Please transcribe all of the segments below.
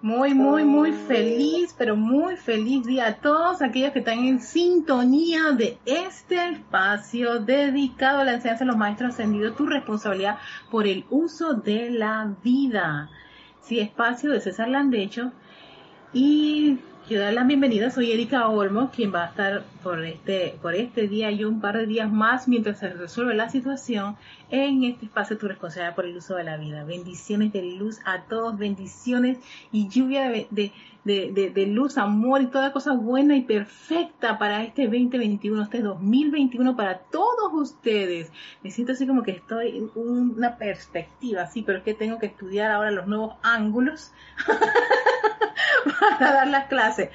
Muy, muy, muy feliz, pero muy feliz día a todos aquellos que están en sintonía de este espacio dedicado a la enseñanza de los maestros ascendidos, tu responsabilidad por el uso de la vida. Sí, espacio de César Landecho. Y Quiero dar la bienvenida, soy Erika Olmo, quien va a estar por este, por este día y un par de días más mientras se resuelve la situación en este espacio Tu responsabilidad por el uso de la vida. Bendiciones de luz a todos, bendiciones y lluvia de, de, de, luz, amor y toda cosa buena y perfecta para este 2021, este 2021 para todos ustedes. Me siento así como que estoy en una perspectiva, sí, pero es que tengo que estudiar ahora los nuevos ángulos. para dar las clases.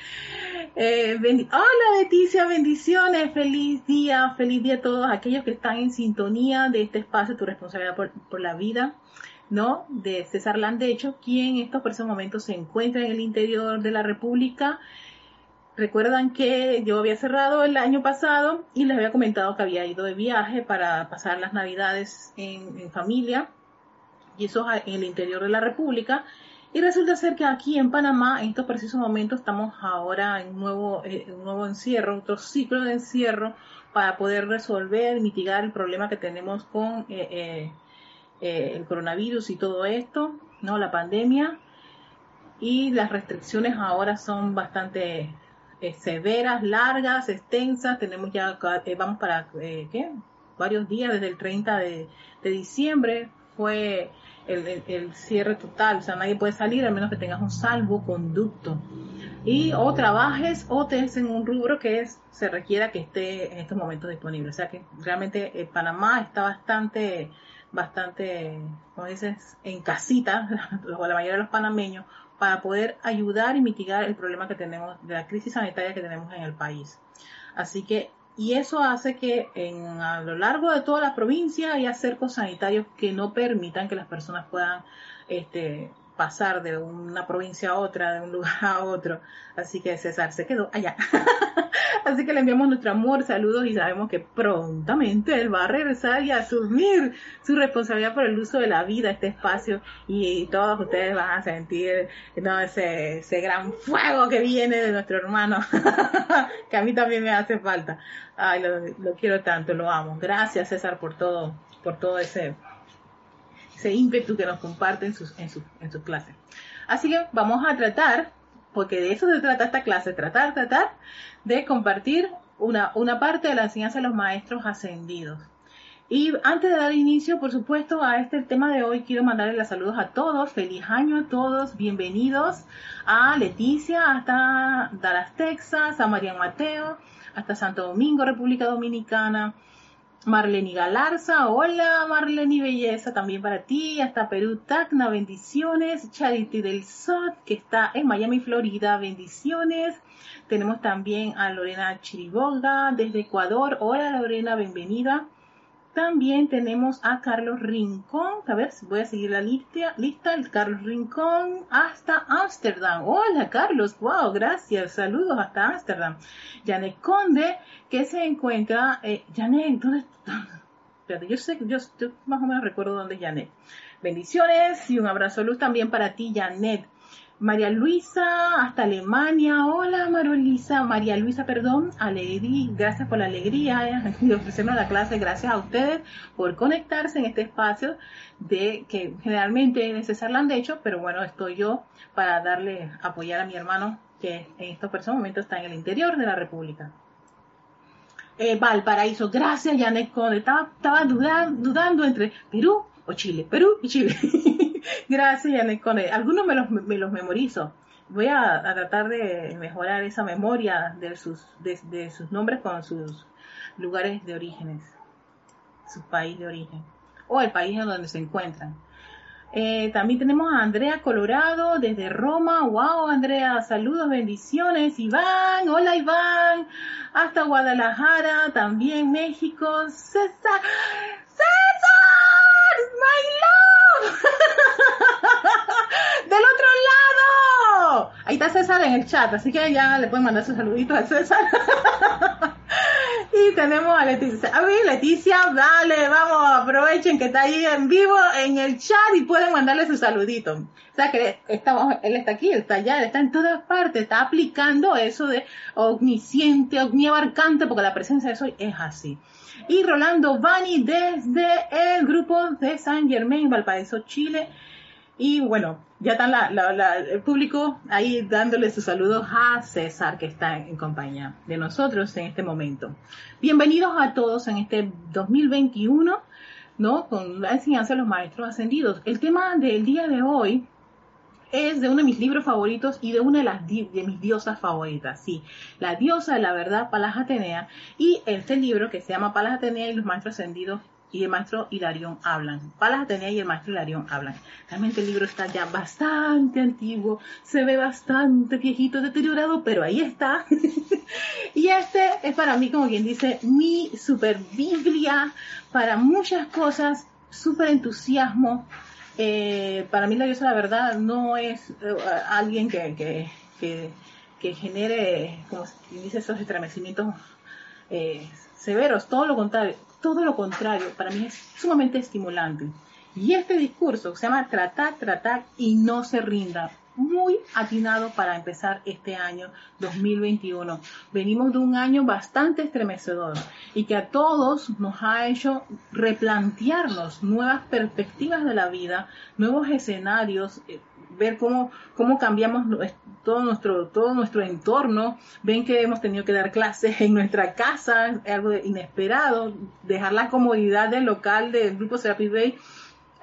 Eh, Hola Leticia, bendiciones, feliz día, feliz día a todos aquellos que están en sintonía de este espacio, tu responsabilidad por, la vida, ¿no? De César Landecho, quien en estos precisos momentos se encuentra en el interior de la República. Recuerdan que yo había cerrado el año pasado y les había comentado que había ido de viaje para pasar las navidades en, en familia y eso en el interior de la República y resulta ser que aquí en Panamá, en estos precisos momentos, estamos ahora en un nuevo, eh, nuevo encierro, otro ciclo de encierro para poder resolver, mitigar el problema que tenemos con eh, eh, el coronavirus y todo esto, ¿no? La pandemia. Y las restricciones ahora son bastante severas, largas, extensas. Tenemos ya, vamos para, ¿qué? Varios días, desde el 30 de, de diciembre fue el, cierre total, o sea, nadie puede salir a menos que tengas un salvoconducto. Y o trabajes o te en un rubro que es, se requiera que esté en estos momentos disponible. O sea que realmente eh, Panamá está bastante, bastante, como dices, en casita, la mayoría de los panameños, para poder ayudar y mitigar el problema que tenemos, de la crisis sanitaria que tenemos en el país. Así que y eso hace que en, a lo largo de toda la provincia haya cercos sanitarios que no permitan que las personas puedan este, pasar de una provincia a otra, de un lugar a otro. Así que César se quedó allá. Así que le enviamos nuestro amor, saludos y sabemos que prontamente él va a regresar y asumir su responsabilidad por el uso de la vida, este espacio, y, todos ustedes van a sentir ese, gran fuego que viene de nuestro hermano, que a mí también me hace falta. Ay, lo quiero tanto, lo amo. Gracias César por todo, por todo ese ese ímpetu que nos comparten en sus, en sus, en sus clases. Así que vamos a tratar, porque de eso se trata esta clase, tratar, tratar de compartir una, una parte de la enseñanza de los maestros ascendidos. Y antes de dar inicio, por supuesto, a este tema de hoy, quiero mandarle los saludos a todos. Feliz año a todos. Bienvenidos a Leticia, hasta Dallas, Texas, a María Mateo, hasta Santo Domingo, República Dominicana, Marlene Galarza, hola Marlene Belleza, también para ti, hasta Perú, Tacna, bendiciones, Charity del Sot, que está en Miami, Florida, bendiciones, tenemos también a Lorena Chiriboga desde Ecuador, hola Lorena, bienvenida, también tenemos a Carlos Rincón. A ver, voy a seguir la lista. lista el Carlos Rincón hasta Ámsterdam. Hola, Carlos. Wow, gracias. Saludos hasta Ámsterdam. Janet Conde, que se encuentra. Eh, Janet, ¿dónde? Espérate, yo sé, yo, yo más o menos recuerdo dónde es Janet. Bendiciones y un abrazo luz también para ti, Janet. María Luisa, hasta Alemania. Hola, María María Luisa, perdón. Alegría, gracias por la alegría de ofrecernos la clase. Gracias a ustedes por conectarse en este espacio de que generalmente es César hecho, pero bueno, estoy yo para darle, apoyar a mi hermano que en estos momentos está en el interior de la República. Eh, Valparaíso, gracias, Janet Conde. Estaba, estaba dudando, dudando entre Perú o Chile, Perú y Chile. Gracias, Janet Algunos me los, me los memorizo. Voy a, tratar de mejorar esa memoria de sus, de, sus nombres con sus lugares de orígenes, su país de origen, o el país en donde se encuentran. Eh, también tenemos a Andrea Colorado desde Roma. Wow, Andrea, saludos, bendiciones. Iván, hola Iván. Hasta Guadalajara, también México. César, César, my love. Del otro lado. Ahí está César en el chat, así que ya le pueden mandar sus saluditos a César. y tenemos a Leticia. A Leticia, dale, vamos, aprovechen que está ahí en vivo en el chat y pueden mandarle su saludito. O sea que estamos, él está aquí, él está allá, él está en todas partes, está aplicando eso de omnisciente, omniabarcante, porque la presencia de soy es así. Y Rolando Bani desde el grupo de San Germain, Valparaíso, Chile. Y bueno, ya están el público ahí dándole sus saludos a César, que está en compañía de nosotros en este momento. Bienvenidos a todos en este 2021, ¿no? Con la enseñanza de los maestros ascendidos. El tema del día de hoy es de uno de mis libros favoritos y de una de, mis diosas favoritas, sí, la diosa de la verdad, Palas Atenea, y este libro que se llama Palas Atenea y los maestros ascendidos y el maestro Hilarión hablan. Palas Atenea y el maestro Hilarión hablan. Realmente el libro está ya bastante antiguo, se ve bastante viejito, deteriorado, pero ahí está. y este es para mí, como quien dice, mi super Biblia para muchas cosas, súper entusiasmo. Eh, para mí la diosa la verdad no es eh, alguien que, que, genere, como dice, esos estremecimientos eh, severos, todo lo contrario, todo lo contrario, para mí es sumamente estimulante. Y este discurso se llama tratar, tratar y no se rinda. Muy atinado para empezar este año 2021. Venimos de un año bastante estremecedor y que a todos nos ha hecho replantearnos nuevas perspectivas de la vida, nuevos escenarios, eh, ver cómo, cómo cambiamos todo nuestro, todo nuestro entorno. Ven que hemos tenido que dar clases en nuestra casa, algo inesperado, dejar la comodidad del local del grupo Serapis Bay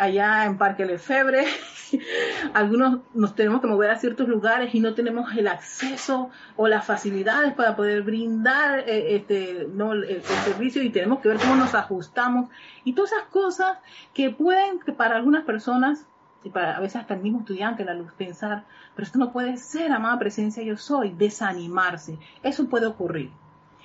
allá en Parque Lefebvre. Algunos nos tenemos que mover a ciertos lugares y no tenemos el acceso o las facilidades para poder brindar eh, este, no, el, servicio y tenemos que ver cómo nos ajustamos y todas esas cosas que pueden que para algunas personas y para a veces hasta el mismo estudiante la luz pensar, pero esto no puede ser, amada presencia yo soy, desanimarse. Eso puede ocurrir.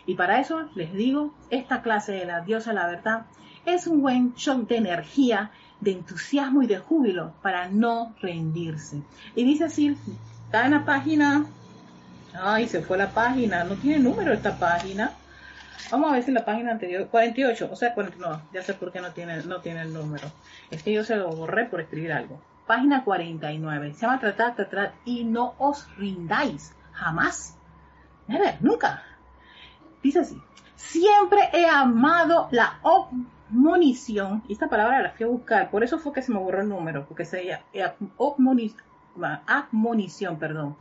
Y para eso les digo, esta clase de la diosa la verdad es un buen shock de energía, de entusiasmo y de júbilo para no rendirse. Y dice así, está en la página, ay, se fue la página, no tiene número esta página. Vamos a ver si la página anterior, 48, o sea, no, ya sé por qué no tiene, no tiene el número. Es que yo se lo borré por escribir algo. Página 49, se llama tratar, tratar y no os rindáis, jamás. ver, nunca. Dice así, siempre he amado la y esta palabra la fui a buscar, por eso fue que se me borró el número, porque se llama admonición, perdón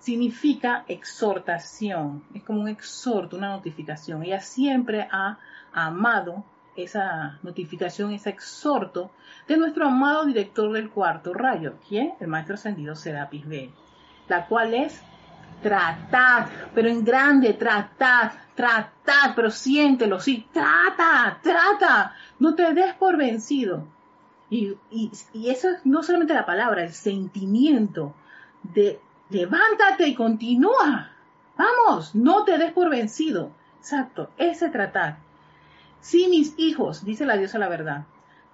significa exhortación, es como un exhorto, una notificación. Ella siempre ha amado esa notificación, ese exhorto de nuestro amado director del cuarto rayo, quien el maestro ascendido Serapis B, la cual es tratad, pero en grande, tratad, tratad, pero siéntelo, sí, trata, trata, no te des por vencido. Y, y eso es no solamente la palabra, el sentimiento de levántate y continúa. Vamos, no te des por vencido. Exacto, ese tratar. Si mis hijos, dice la diosa la verdad,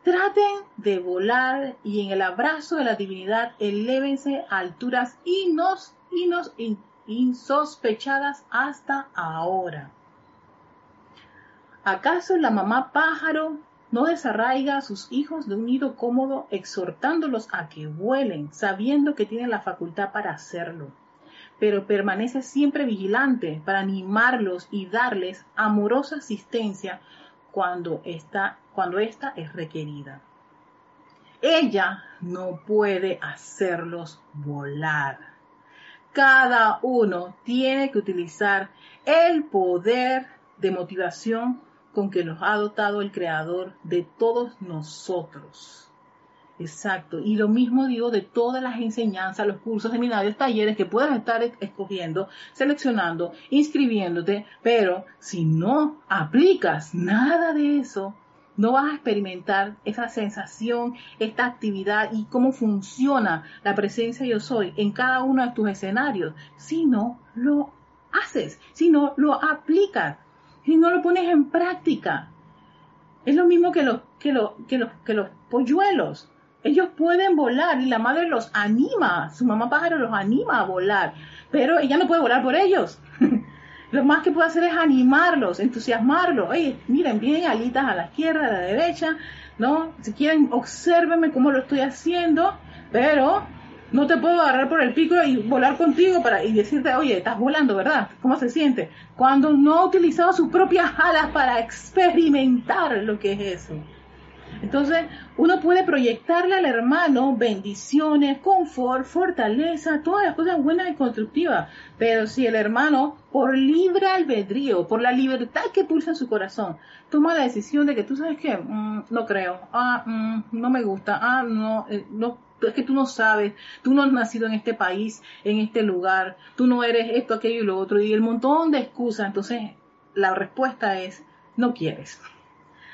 traten de volar y en el abrazo de la divinidad elévense a alturas inos, inos, insospechadas hasta ahora. ¿Acaso la mamá pájaro no desarraiga a sus hijos de un nido cómodo exhortándolos a que vuelen, sabiendo que tienen la facultad para hacerlo. Pero permanece siempre vigilante para animarlos y darles amorosa asistencia cuando esta, cuando esta es requerida. Ella no puede hacerlos volar. Cada uno tiene que utilizar el poder de motivación con que los ha dotado el Creador de todos nosotros. Exacto. Y lo mismo digo de todas las enseñanzas, los cursos, seminarios, talleres que puedas estar escogiendo, seleccionando, inscribiéndote, pero si no aplicas nada de eso, no vas a experimentar esa sensación, esta actividad y cómo funciona la presencia yo soy en cada uno de tus escenarios, si no lo haces, si no lo aplicas y no lo pones en práctica. Es lo mismo que los, que los, que los, que los polluelos. Ellos pueden volar y la madre los anima, su mamá pájaro los anima a volar, pero ella no puede volar por ellos. Lo más que puedo hacer es animarlos, entusiasmarlos. Oye, miren, vienen alitas a la izquierda, a la derecha, ¿no? Si quieren, obsérvenme cómo lo estoy haciendo, pero no te puedo agarrar por el pico y volar contigo para y decirte, oye, estás volando, ¿verdad? ¿Cómo se siente? Cuando no ha utilizado sus propias alas para experimentar lo que es eso. Entonces, uno puede proyectarle al hermano bendiciones, confort, fortaleza, todas las cosas buenas y constructivas. Pero si el hermano, por libre albedrío, por la libertad que pulsa en su corazón, toma la decisión de que tú sabes que mm, no creo, ah, mm, no me gusta, ah, no, eh, no, es que tú no sabes, tú no has nacido en este país, en este lugar, tú no eres esto, aquello y lo otro, y el montón de excusas. Entonces, la respuesta es, no quieres.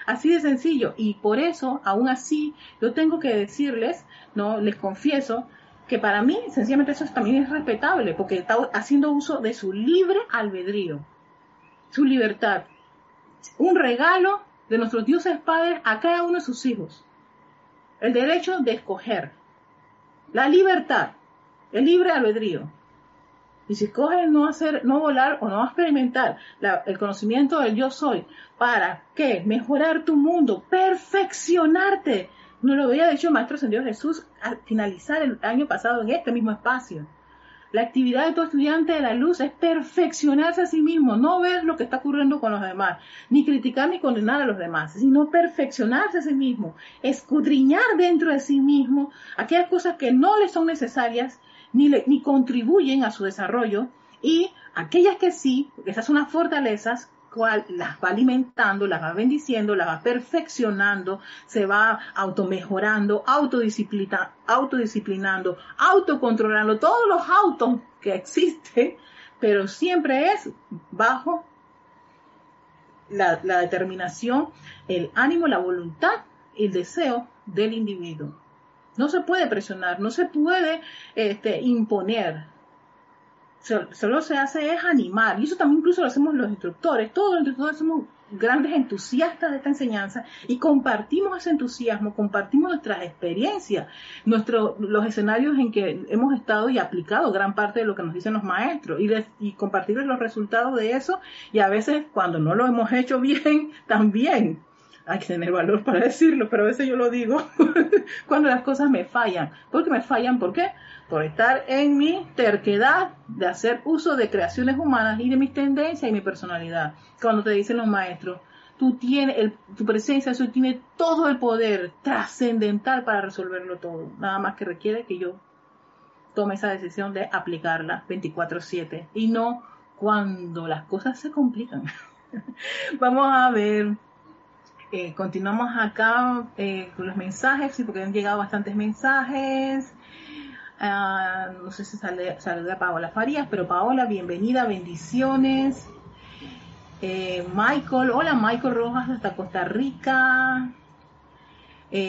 Así de sencillo. Y por eso, aún así, yo tengo que decirles, no, les confieso, que para mí, sencillamente eso también es respetable, porque está haciendo uso de su libre albedrío, su libertad. Un regalo de nuestros dioses padres a cada uno de sus hijos. El derecho de escoger. La libertad. El libre albedrío. Y si escoges no hacer, no volar o no experimentar el conocimiento del yo soy, ¿para qué? Mejorar tu mundo, perfeccionarte. No lo había dicho el Maestro Ascendido Jesús al finalizar el año pasado en este mismo espacio. La actividad de tu estudiante de la luz es perfeccionarse a sí mismo, no ver lo que está ocurriendo con los demás, ni criticar ni condenar a los demás, sino perfeccionarse a sí mismo, escudriñar dentro de sí mismo aquellas cosas que no le son necesarias ni, contribuyen a su desarrollo y aquellas que sí, esas son las fortalezas, cual las va alimentando, las va bendiciendo, las va perfeccionando, se va automejorando, autodisciplina, autodisciplinando, autocontrolando, todos los autos que existen, pero siempre es bajo la, la determinación, el ánimo, la voluntad, el deseo del individuo. No se puede presionar, no se puede este, imponer. Solo se hace es animar. Y eso también incluso lo hacemos los instructores. Todos los instructores somos grandes entusiastas de esta enseñanza y compartimos ese entusiasmo, compartimos nuestras experiencias, nuestro, los escenarios en que hemos estado y aplicado gran parte de lo que nos dicen los maestros y, y compartirles los resultados de eso y a veces cuando no lo hemos hecho bien, también hay que tener valor para decirlo, pero a veces yo lo digo cuando las cosas me fallan. ¿Por qué me fallan? ¿Por qué? Por estar en mi terquedad de hacer uso de creaciones humanas y de mis tendencias y mi personalidad. Cuando te dicen los maestros, tú tienes, el, tu presencia eso tiene todo el poder trascendental para resolverlo todo. Nada más que requiere que yo tome esa decisión de aplicarla 24/7 y no cuando las cosas se complican. Vamos a ver eh, continuamos acá eh, con los mensajes, sí, porque han llegado bastantes mensajes. Ah, no sé si sale, a Paola Farías, pero Paola, bienvenida, bendiciones. Eh, Michael, hola Michael Rojas hasta Costa Rica.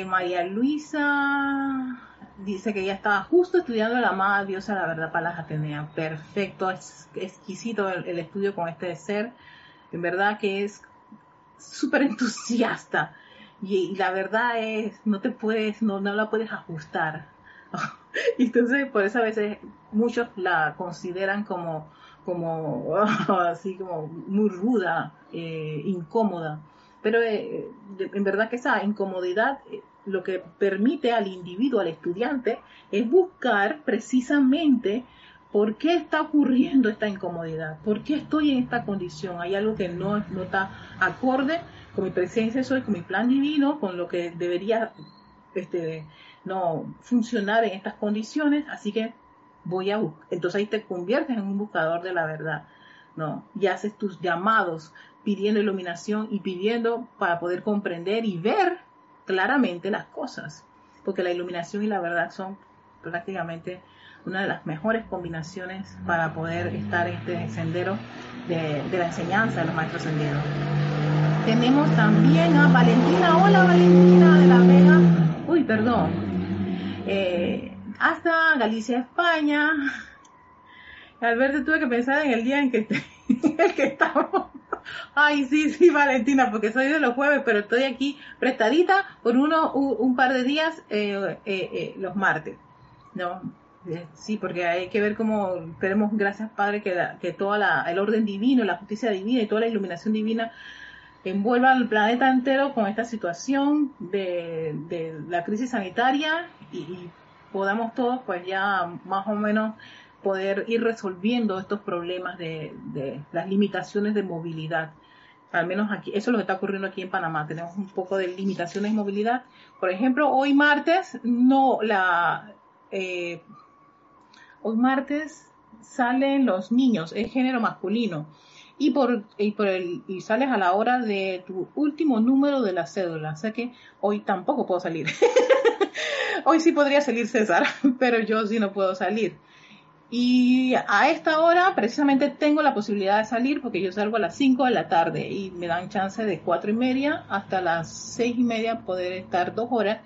María Luisa dice que ya estaba justo estudiando la amada diosa, la verdad, para las Atenea. Perfecto, es exquisito el estudio con este ser. En verdad que es súper entusiasta. Y, la verdad es, no te puedes, no, no la puedes ajustar. y entonces, por eso a veces muchos la consideran como, como, así como muy ruda, eh, incómoda. Pero eh, en verdad que esa incomodidad eh, lo que permite al individuo, al estudiante, es buscar precisamente ¿Por qué está ocurriendo esta incomodidad? ¿Por qué estoy en esta condición? Hay algo que no, está acorde con mi presencia soy, con mi plan divino, con lo que debería este, no funcionar en estas condiciones, así que voy a buscar. Entonces ahí te conviertes en un buscador de la verdad, ¿no? Y haces tus llamados pidiendo iluminación y pidiendo para poder comprender y ver claramente las cosas, porque la iluminación y la verdad son prácticamente una de las mejores combinaciones para poder estar en este sendero de, la enseñanza de los maestros ascendidos. Tenemos también a Valentina, hola Valentina de la Vega, uy, perdón, eh, hasta Galicia, España. Alberto, tuve que pensar en el día en que, el que estamos. Ay, sí, sí, Valentina, porque soy de los jueves, pero estoy aquí prestadita por uno, un, par de días eh, eh, los martes. ¿no? Eh, Sí, porque hay que ver cómo tenemos, gracias Padre, que, la- que todo el orden divino, la justicia divina y toda la iluminación divina envuelva al planeta entero con esta situación de, de la crisis sanitaria y, y podamos todos pues ya más o menos poder ir resolviendo estos problemas de, de las limitaciones de movilidad. Al menos aquí, eso es lo que está ocurriendo aquí en Panamá. Tenemos un poco de limitaciones de movilidad. Por ejemplo, hoy martes, no, la, eh, hoy martes salen los niños, es género masculino. Y por, y por el, y sales a la hora de tu último número de la cédula. O sea que hoy tampoco puedo salir. hoy sí podría salir César, pero yo sí no puedo salir. Y a esta hora precisamente tengo la posibilidad de salir porque yo salgo a las 5 de la tarde y me dan chance de cuatro y media hasta las seis y media poder estar dos horas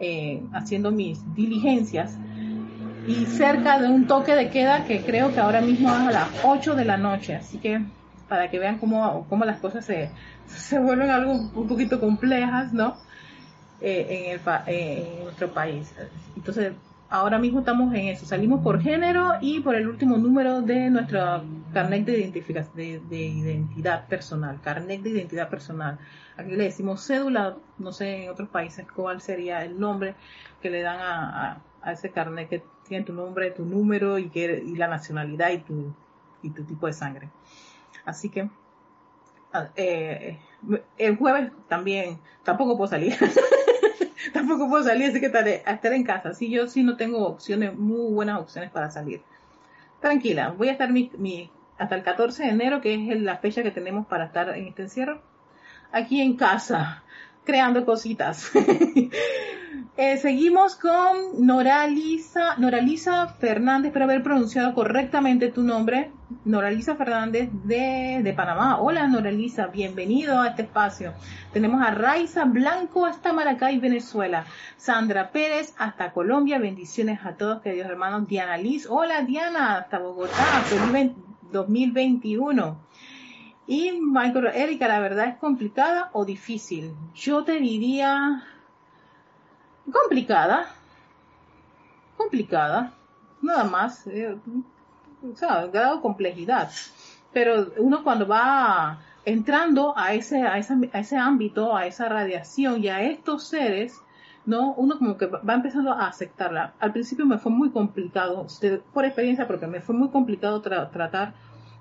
eh, haciendo mis diligencias y cerca de un toque de queda que creo que ahora mismo es a las 8 de la noche. Así que para que vean cómo, cómo las cosas se, se vuelven algo un poquito complejas, ¿no? Eh, en, el, eh, en nuestro país. Entonces, ahora mismo estamos en eso. Salimos por género y por el último número de nuestra carnet de, identificación, de, de identidad personal. Carnet de identidad personal. Aquí le decimos cédula, no sé en otros países cuál sería el nombre que le dan a- a ese carnet que tiene tu nombre, tu número y, que, y la nacionalidad y tu, y tu tipo de sangre. Así que ah, eh, el jueves también tampoco puedo salir. tampoco puedo salir, así que estaré, estaré en casa. Sí, yo sí no tengo opciones, muy buenas opciones para salir. Tranquila, voy a estar mi, mi- hasta el 14 de enero, que es la fecha que tenemos para estar en este encierro, aquí en casa, creando cositas. Eh, seguimos con Noralisa, Noralisa Fernández, espero haber pronunciado correctamente tu nombre. Noralisa Fernández de, de Panamá. Hola Noralisa, bienvenido a este espacio. Tenemos a Raiza Blanco hasta Maracay, Venezuela. Sandra Pérez hasta Colombia. Bendiciones a todos, queridos hermanos. Diana Liz. Hola Diana, hasta Bogotá. Feliz ven- 2021. Y Michael, Erika, ¿la verdad es complicada o difícil? Yo te diría complicada, complicada, nada más, eh, o sea, grado de complejidad. Pero uno cuando va entrando a ese, a, esa- a ese ámbito, a esa radiación y a estos seres, ¿no? Uno como que va empezando a aceptarla. Al principio me fue muy complicado, por experiencia propia, me fue muy complicado tra- tratar,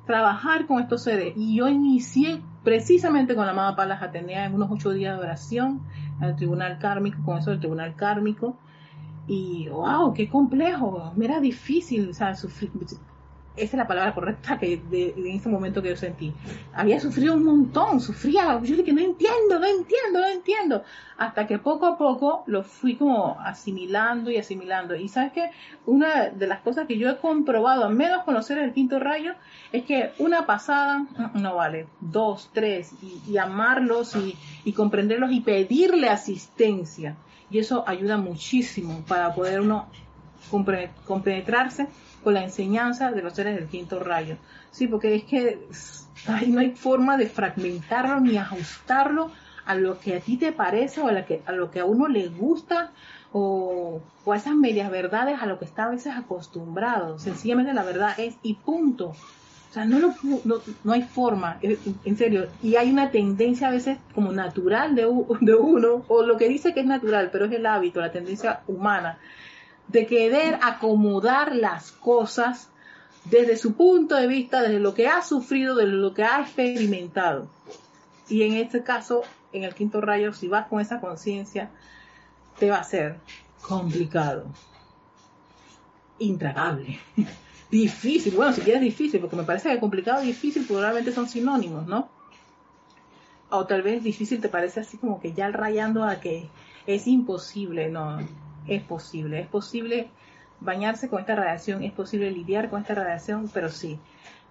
trabajar con estos seres. Y yo inicié precisamente con la amada Palas Atenea en unos ocho días de oración al tribunal kármico, con eso del tribunal kármico. Y wow, qué complejo, me era difícil, o sea, sufrir, esa es la palabra correcta que de, en ese momento que yo sentí. Había sufrido un montón, sufría, yo dije, no entiendo, no entiendo, no entiendo. Hasta que poco a poco lo fui como asimilando y asimilando. Y sabes que una de las cosas que yo he comprobado, al menos conocer el quinto rayo, es que una pasada mm, no vale, dos, tres, y, y amarlos y, comprenderlos y pedirle asistencia. Y eso ayuda muchísimo para poder uno compenetrarse con la enseñanza de los seres del quinto rayo. Sí, porque es que ay, no hay forma de fragmentarlo ni ajustarlo a lo que a ti te parece o a, que, a lo que a uno le gusta o, a esas medias verdades a lo que está a veces acostumbrado. Sencillamente la verdad es y punto. O sea, no, lo, no, no hay forma, eh, en serio. Y hay una tendencia a veces como natural de, de uno, o lo que dice que es natural, pero es el hábito, la tendencia humana, de querer acomodar las cosas desde su punto de vista, desde lo que ha sufrido, desde lo que ha experimentado. Y en este caso, en el quinto rayo, si vas con esa conciencia, te va a ser complicado, intragable, difícil. Bueno, si quieres difícil, porque me parece que complicado y difícil probablemente son sinónimos, ¿no? O tal vez difícil te parece así como que ya rayando a que es imposible, no, es posible, es posible bañarse con esta radiación, es posible lidiar con esta radiación, pero sí,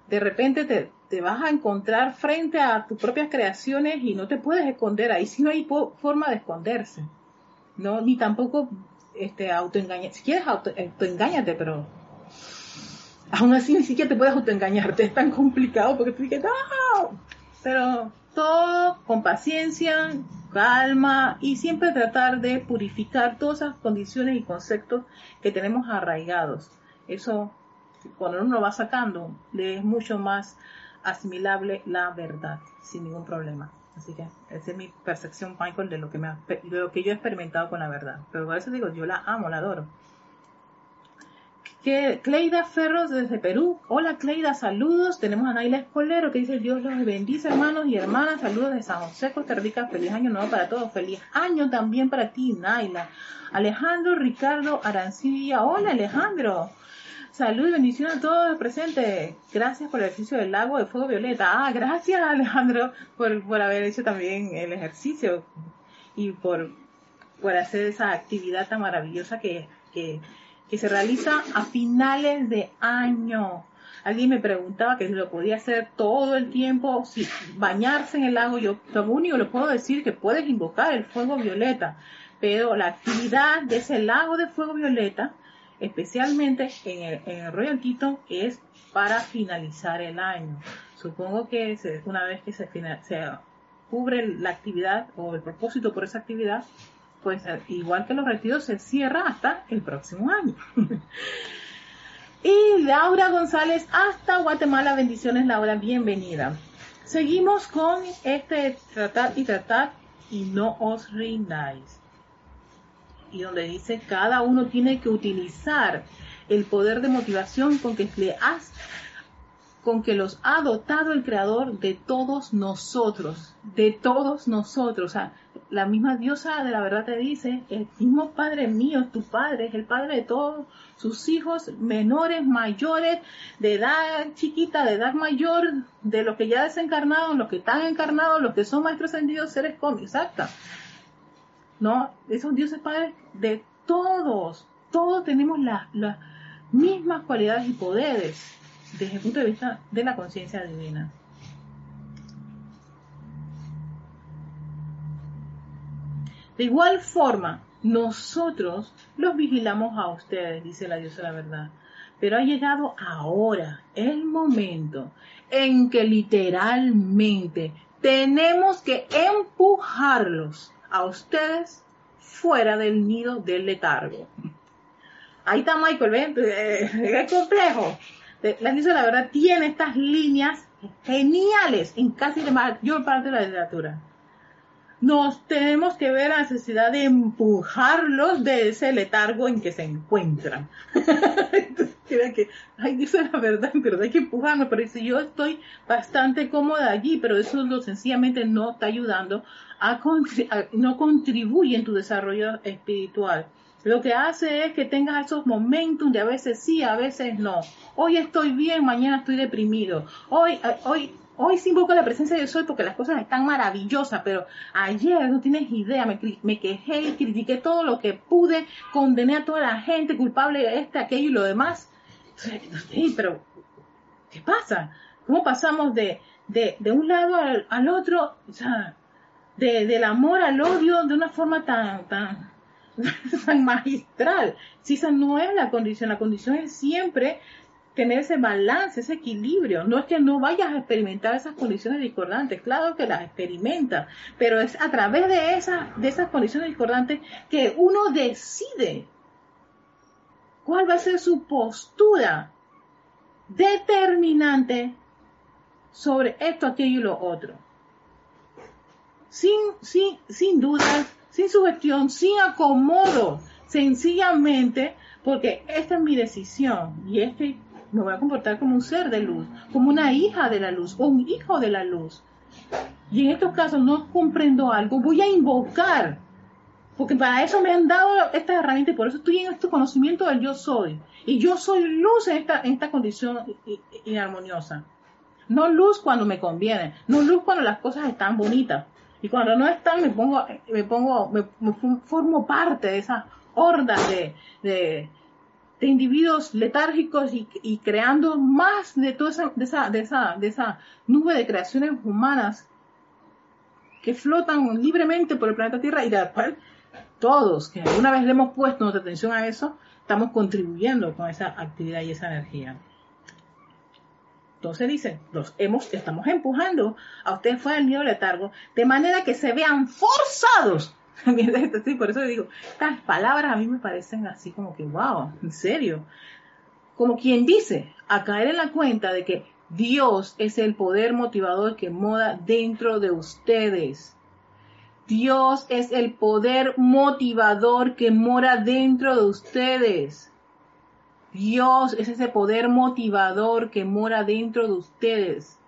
de repente te, te vas a encontrar frente a tus propias creaciones y no te puedes esconder, ahí sí no hay forma de esconderse, no, ni tampoco este si quieres auto, pero aún así ni siquiera te puedes autoengañarte, es tan complicado porque tú dices, no, pero todo con paciencia, calma y siempre tratar de purificar todas esas condiciones y conceptos que tenemos arraigados. Eso, cuando uno lo va sacando, le es mucho más asimilable la verdad, sin ningún problema. Así que esa es mi percepción, Michael, de lo que, me de lo que yo he experimentado con la verdad. Pero por eso digo, yo la amo, la adoro. Que Cleida Ferros desde Perú. Hola Cleida, saludos. Tenemos a Naila Escolero que dice Dios los bendice hermanos y hermanas. Saludos de San José, Costa Rica. Feliz año nuevo para todos. Feliz año también para ti, Naila. Alejandro Ricardo Arancilla. Hola Alejandro. Salud y bendición a todos los presentes. Gracias por el ejercicio del lago de fuego violeta. Ah, gracias Alejandro por, por haber hecho también el ejercicio y por, por hacer esa actividad tan maravillosa que, que que se realiza a finales de año. Alguien me preguntaba que lo podía hacer todo el tiempo, si bañarse en el lago. Yo lo único le puedo decir que puedes invocar el fuego violeta, pero la actividad de ese lago de fuego violeta, especialmente en el, en Royal Quito, es para finalizar el año. Supongo que una vez que se, se cubre la actividad o el propósito por esa actividad, pues eh, igual que los retiros se cierra hasta el próximo año. y Laura González hasta Guatemala, bendiciones Laura, bienvenida. Seguimos con este tratar y tratar y no os rindáis. Y donde dice cada uno tiene que utilizar el poder de motivación con que le has con que los ha dotado el creador de todos nosotros, de todos nosotros. O sea, la misma diosa de la verdad te dice, el mismo Padre mío, tu Padre, es el Padre de todos sus hijos, menores, mayores, de edad chiquita, de edad mayor, de los que ya desencarnados, los que están encarnados, los que son maestros ascendidos, seres con, exacta. ¿No? Esos dioses padres de todos, todos tenemos las mismas cualidades y poderes desde el punto de vista de la conciencia divina. De igual forma, nosotros los vigilamos a ustedes, dice la diosa la verdad. Pero ha llegado ahora el momento en que literalmente tenemos que empujarlos a ustedes fuera del nido del letargo. Ahí está Michael, ¿ven? Es complejo la de la verdad tiene estas líneas geniales en casi la mayor parte de la literatura. Nos tenemos que ver la necesidad de empujarlos de ese letargo en que se encuentran. que, ay, dice la verdad, pero hay que empujarnos, pero si yo estoy bastante cómoda allí, pero eso lo sencillamente no está ayudando a no contribuye en tu desarrollo espiritual lo que hace es que tengas esos momentos de a veces sí, a veces no. Hoy estoy bien, mañana estoy deprimido. Hoy, eh, hoy, hoy sí invoco la presencia de sol porque las cosas están maravillosas, pero ayer no tienes idea, me, quejé y critiqué todo lo que pude, condené a toda la gente culpable de este, aquello y lo demás. Sí, pero, ¿qué pasa? ¿Cómo pasamos de, de, de un lado al, otro? O sea, de, del amor al odio de una forma tan, tan magistral. Si esa no es la condición, la condición es siempre tener ese balance, ese equilibrio. No es que no vayas a experimentar esas condiciones discordantes, claro que las experimentas, pero es a través de esas, de esas condiciones discordantes que uno decide cuál va a ser su postura determinante sobre esto, aquello y lo otro. Sin, sin, sin dudas, sin sugestión, sin acomodo, sencillamente porque esta es mi decisión y este me voy a comportar como un ser de luz, como una hija de la luz o un hijo de la luz. Y en estos casos no comprendo algo, voy a invocar, porque para eso me han dado estas herramientas y por eso estoy en este conocimiento del yo soy. Y yo soy luz en esta, en esta condición inarmoniosa. No luz cuando me conviene, no luz cuando las cosas están bonitas, y cuando no están, me pongo, me pongo, formo parte de esa horda de, de, individuos letárgicos y, creando más de toda esa, de esa, de esa, de esa nube de creaciones humanas que flotan libremente por el planeta Tierra y después todos que alguna vez le hemos puesto nuestra atención a eso, estamos contribuyendo con esa actividad y esa energía. Entonces dice, los hemos, estamos empujando a ustedes fuera del miedo letargo, de manera que se vean forzados. sí, por eso digo, estas palabras a mí me parecen así como que, wow, en serio. Como quien dice, a caer en la cuenta de que Dios es el poder motivador que moda dentro de ustedes. Dios es el poder motivador que mora dentro de ustedes. Dios es ese poder motivador que mora dentro de ustedes.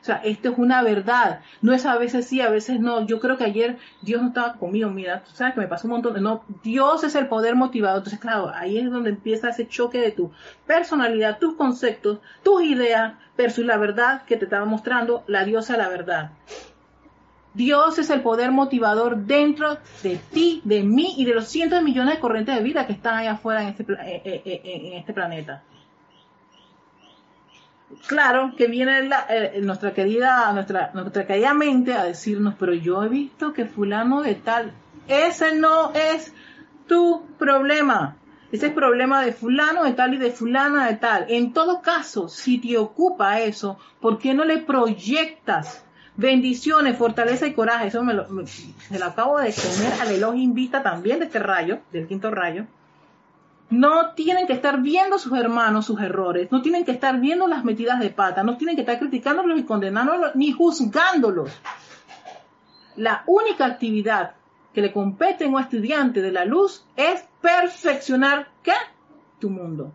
O sea, esto es una verdad. No es a veces sí, a veces no. Yo creo que ayer Dios no estaba conmigo. Mira, tú sabes que me pasó un montón. No, Dios es el poder motivador. Entonces, claro, ahí es donde empieza ese choque de tu personalidad, tus conceptos, tus ideas versus la verdad que te estaba mostrando la diosa la verdad. Dios es el poder motivador dentro de ti, de mí y de los cientos de millones de corrientes de vida que están allá afuera en este, eh, eh, eh, en este planeta. Claro que viene nuestra querida, nuestra, nuestra mente a decirnos, pero yo he visto que fulano de tal, ese no es tu problema. Ese es problema de fulano de tal y de fulana de tal. En todo caso, si te ocupa eso, ¿por qué no le proyectas bendiciones, fortaleza y coraje. Eso me lo, acabo de comer al elogio invita también de este rayo, del quinto rayo. No tienen que estar viendo sus hermanos sus errores, no tienen que estar viendo las metidas de pata, no tienen que estar criticándolos y condenándolos ni juzgándolos. La única actividad que le compete a un estudiante de la luz es perfeccionar ¿qué? Tu mundo.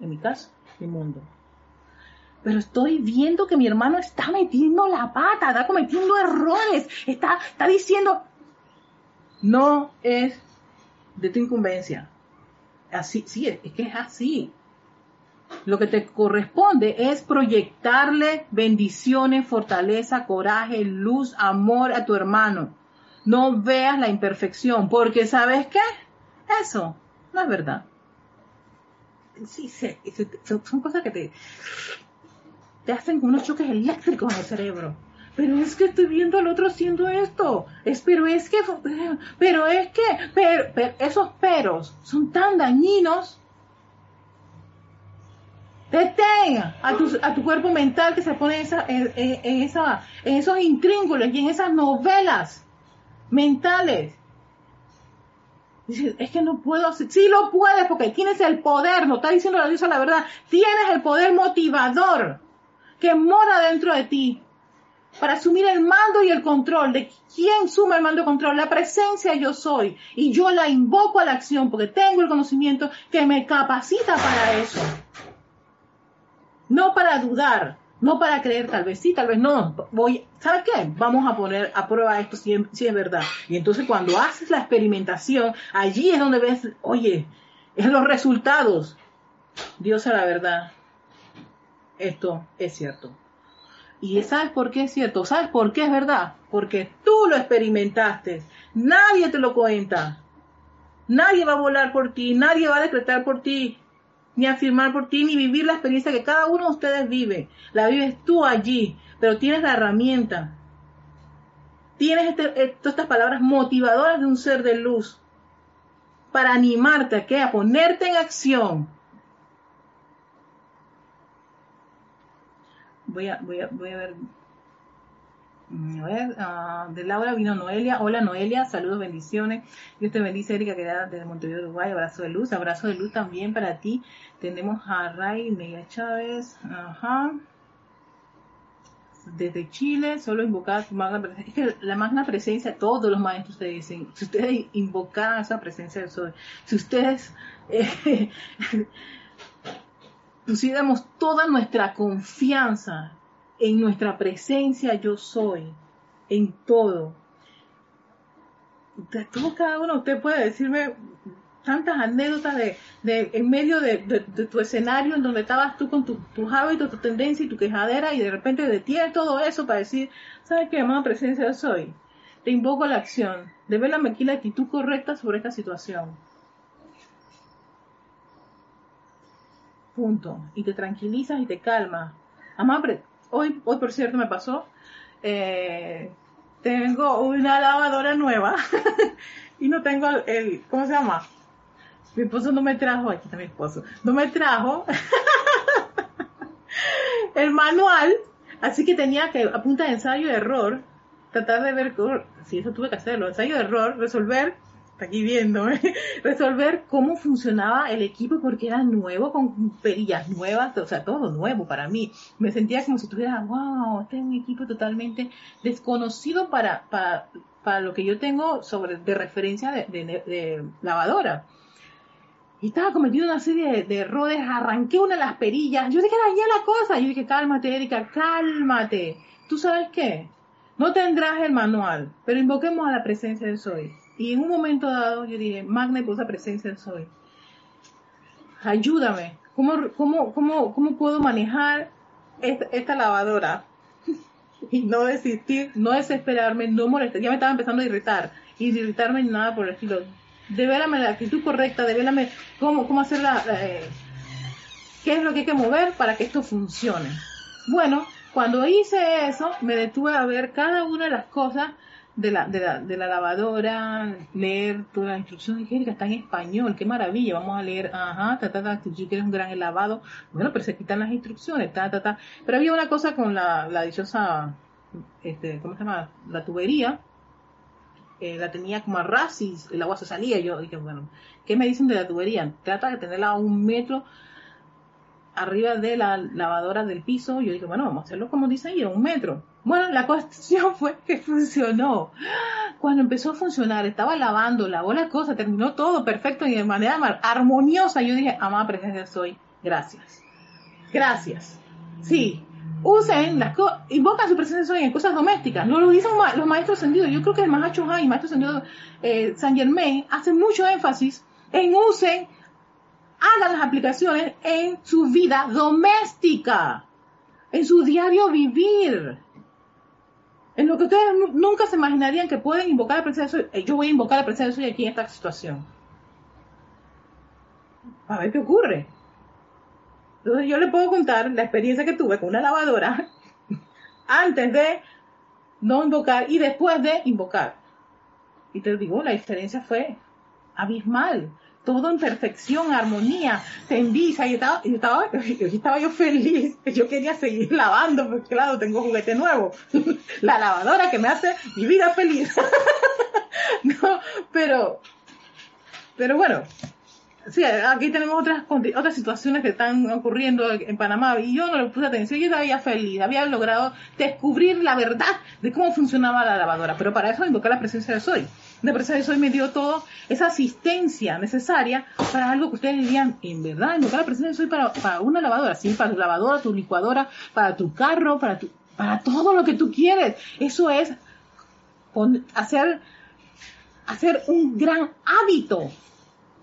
En mi caso, mi mundo pero estoy viendo que mi hermano está metiendo la pata, está cometiendo errores, está, está diciendo, no es de tu incumbencia. Así, sí, es que es así. Lo que te corresponde es proyectarle bendiciones, fortaleza, coraje, luz, amor a tu hermano. No veas la imperfección, porque ¿sabes qué? Eso no es verdad. Sí, sí, son cosas que te, te hacen unos choques eléctricos en el cerebro. Pero es que estoy viendo al otro haciendo esto. Es, pero es que, pero es que, pero, esos peros son tan dañinos. Detén a tu, a tu cuerpo mental que se pone en, esa, en, esa, en esos intríngulos y en esas novelas mentales. Dices, es que no puedo hacer. Sí lo puedes porque tienes el poder, no está diciendo la diosa la verdad. Tienes el poder motivador que mora dentro de ti para asumir el mando y el control de quién suma el mando y control, la presencia yo soy. Y yo la invoco a la acción porque tengo el conocimiento que me capacita para eso. No para dudar, no para creer, tal vez sí, tal vez no. Voy, ¿sabes qué? Vamos a poner a prueba esto si, si es verdad. Y entonces cuando haces la experimentación, allí es donde ves, oye, es los resultados. Dios a la verdad esto es cierto. ¿Y sabes por qué es cierto? ¿Sabes por qué es verdad? Porque tú lo experimentaste. Nadie te lo cuenta. Nadie va a volar por ti, nadie va a decretar por ti, ni afirmar por ti, ni vivir la experiencia que cada uno de ustedes vive. La vives tú allí, pero tienes la herramienta. Tienes este, eh, todas estas palabras motivadoras de un ser de luz para animarte a, qué? a ponerte en acción voy a, voy a, voy a ver. Mm, a ver, ah, de Laura vino Noelia. Hola Noelia, saludos, bendiciones. Dios te bendice, Erika, que da desde Montevideo, Uruguay. Abrazo de luz, abrazo de luz también para ti. Tenemos a Ray Media Chávez. Ajá. Desde Chile, solo invocar tu magna presencia. Es que la magna presencia, todos los maestros te dicen, si ustedes invocan esa presencia del sol, si ustedes eh, pusiéramos toda nuestra confianza en nuestra presencia yo soy, en todo. De todo cada uno, usted puede decirme tantas anécdotas de, de en medio de, tu escenario en donde estabas tú con tus hábitos, tu tendencia y tu quejadera y de repente detienes todo eso para decir, ¿sabes qué? Amada presencia yo soy. Te invoco a la acción. de ver la actitud correcta sobre esta situación punto. Y te tranquilizas y te calmas. Además, hoy, hoy por cierto me pasó, eh, tengo una lavadora nueva y no tengo el, ¿cómo se llama? Mi esposo no me trajo, aquí está mi esposo, no me trajo el manual, así que tenía que, a punta de ensayo y error, tratar de ver, si eso tuve que hacerlo, ensayo de error, resolver, está aquí viendo, ¿eh? resolver cómo funcionaba el equipo porque era nuevo, con perillas nuevas, o sea, todo nuevo para mí. Me sentía como si tuviera, wow, este es un equipo totalmente desconocido para, para, para lo que yo tengo sobre, de referencia de, de lavadora y estaba cometiendo una serie de, errores, arranqué una de las perillas, yo dije, dañé la cosa, yo dije, cálmate, Erika, cálmate, ¿tú sabes qué? No tendrás el manual, pero invoquemos a la presencia del Soy. Y en un momento dado yo dije, Magna por esa presencia Soy, ayúdame, ¿cómo, cómo, cómo, cómo puedo manejar esta, lavadora? y no desistir, no desesperarme, no molestar, ya me estaba empezando a irritar, y irritarme ni nada por el estilo. Devélame la actitud correcta, devélame cómo, cómo hacer la, eh, qué es lo que hay que mover para que esto funcione. Bueno, cuando hice eso, me detuve a ver cada una de las cosas de la, de la, de la lavadora, leer toda la instrucción que está en español, qué maravilla, vamos a leer, ajá, ta, ta, ta, tú quieres un gran lavado, bueno, pero se quitan las instrucciones, ta, ta, ta, pero había una cosa con la, la dichosa, este, ¿cómo se llama? La tubería, la tenía como a ras el agua se salía. Yo dije, bueno, ¿qué me dicen de la tubería? Trata de tenerla a un metro arriba de la lavadora del piso. Yo dije, bueno, vamos a hacerlo como dice ahí, a un metro. Bueno, la cuestión fue que funcionó. Cuando empezó a funcionar, estaba lavando, lavó la cosa, terminó todo perfecto y de manera armoniosa. Yo dije, amada presencia soy, gracias. Gracias. Sí, usen las cosas, invocan su presencia en cosas domésticas. No lo dicen los maestros ascendidos. Yo creo que el Mahacho y el maestro ascendido eh, San Germain hacen mucho énfasis en usen, hagan las aplicaciones en su vida doméstica, en su diario vivir. En lo que ustedes nunca se imaginarían que pueden invocar la presencia de soy. Yo voy a invocar la presencia de soy aquí en esta situación. A ver qué ocurre. Entonces yo le puedo contar la experiencia que tuve con una lavadora antes de no invocar y después de invocar. Y te digo, la diferencia fue abismal. Todo en perfección, armonía, tendiza. Y estaba, y estaba, estaba yo feliz. Yo quería seguir lavando, porque claro, tengo juguete nuevo. la lavadora que me hace mi vida feliz. no, pero, pero bueno, Sí, aquí tenemos otras, otras situaciones que están ocurriendo en Panamá y yo no le puse atención. Yo estaba ya feliz, había logrado descubrir la verdad de cómo funcionaba la lavadora, pero para eso invoqué la presencia de Soy. La presencia de Soy me dio todo esa asistencia necesaria para algo que ustedes dirían, en verdad, invocar la presencia de Soy para, para una lavadora, sí, para tu lavadora, tu licuadora, para tu carro, para, tu, para todo lo que tú quieres. Eso es hacer, hacer un gran hábito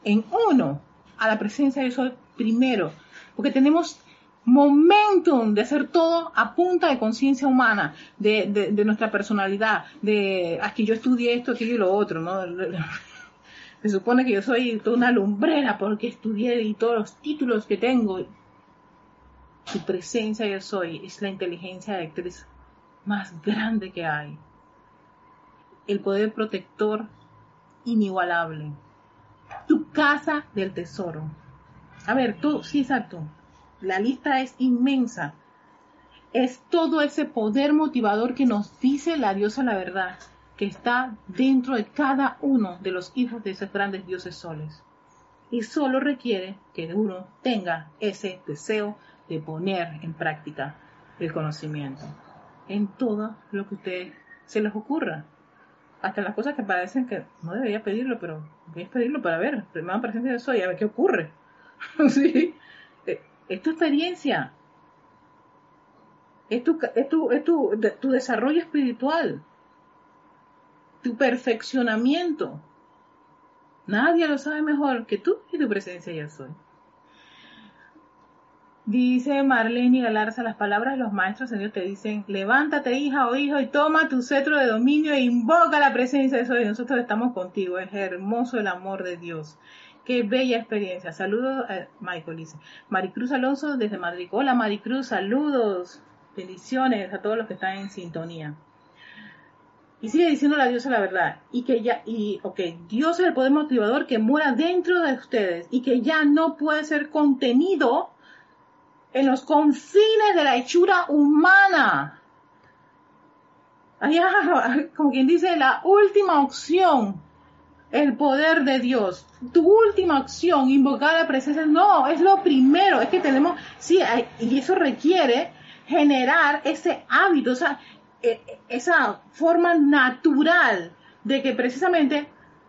en uno a la presencia de Sol primero, porque tenemos momentum de hacer todo a punta de conciencia humana, de, nuestra personalidad, de aquí yo estudié esto, aquello y lo otro, ¿no? Se supone que yo soy toda una lumbrera porque estudié y todos los títulos que tengo. Su presencia yo soy es la inteligencia de actriz más grande que hay. El poder protector inigualable tu casa del tesoro. A ver, tú, sí, exacto. La lista es inmensa. Es todo ese poder motivador que nos dice la diosa la verdad, que está dentro de cada uno de los hijos de esos grandes dioses soles. Y solo requiere que uno tenga ese deseo de poner en práctica el conocimiento en todo lo que a ustedes se les ocurra hasta las cosas que parecen que no debería pedirlo, pero voy a pedirlo para ver, primera presencia de eso y a ver qué ocurre. ¿Sí? Eh, es tu experiencia, es, tu, es, tu, es tu, tu desarrollo espiritual, tu perfeccionamiento. Nadie lo sabe mejor que tú y tu presencia ya soy. Dice Marlene Galarza, las palabras de los maestros Dios te dicen, levántate hija o hijo y toma tu cetro de dominio e invoca la presencia de Dios. Nosotros estamos contigo, es hermoso el amor de Dios. Qué bella experiencia. Saludos, a Michael dice. Maricruz Alonso desde Madrid. Hola Maricruz, saludos. Bendiciones a todos los que están en sintonía. Y sigue diciendo la diosa la verdad. Y que ya, y, ok, Dios es el poder motivador que mora dentro de ustedes y que ya no puede ser contenido en los confines de la hechura humana. Allá, como quien dice, la última opción, el poder de Dios. Tu última opción, invocar la presencia, no, es lo primero, es que tenemos, sí, y eso requiere generar ese hábito, e, e, esa forma natural de que precisamente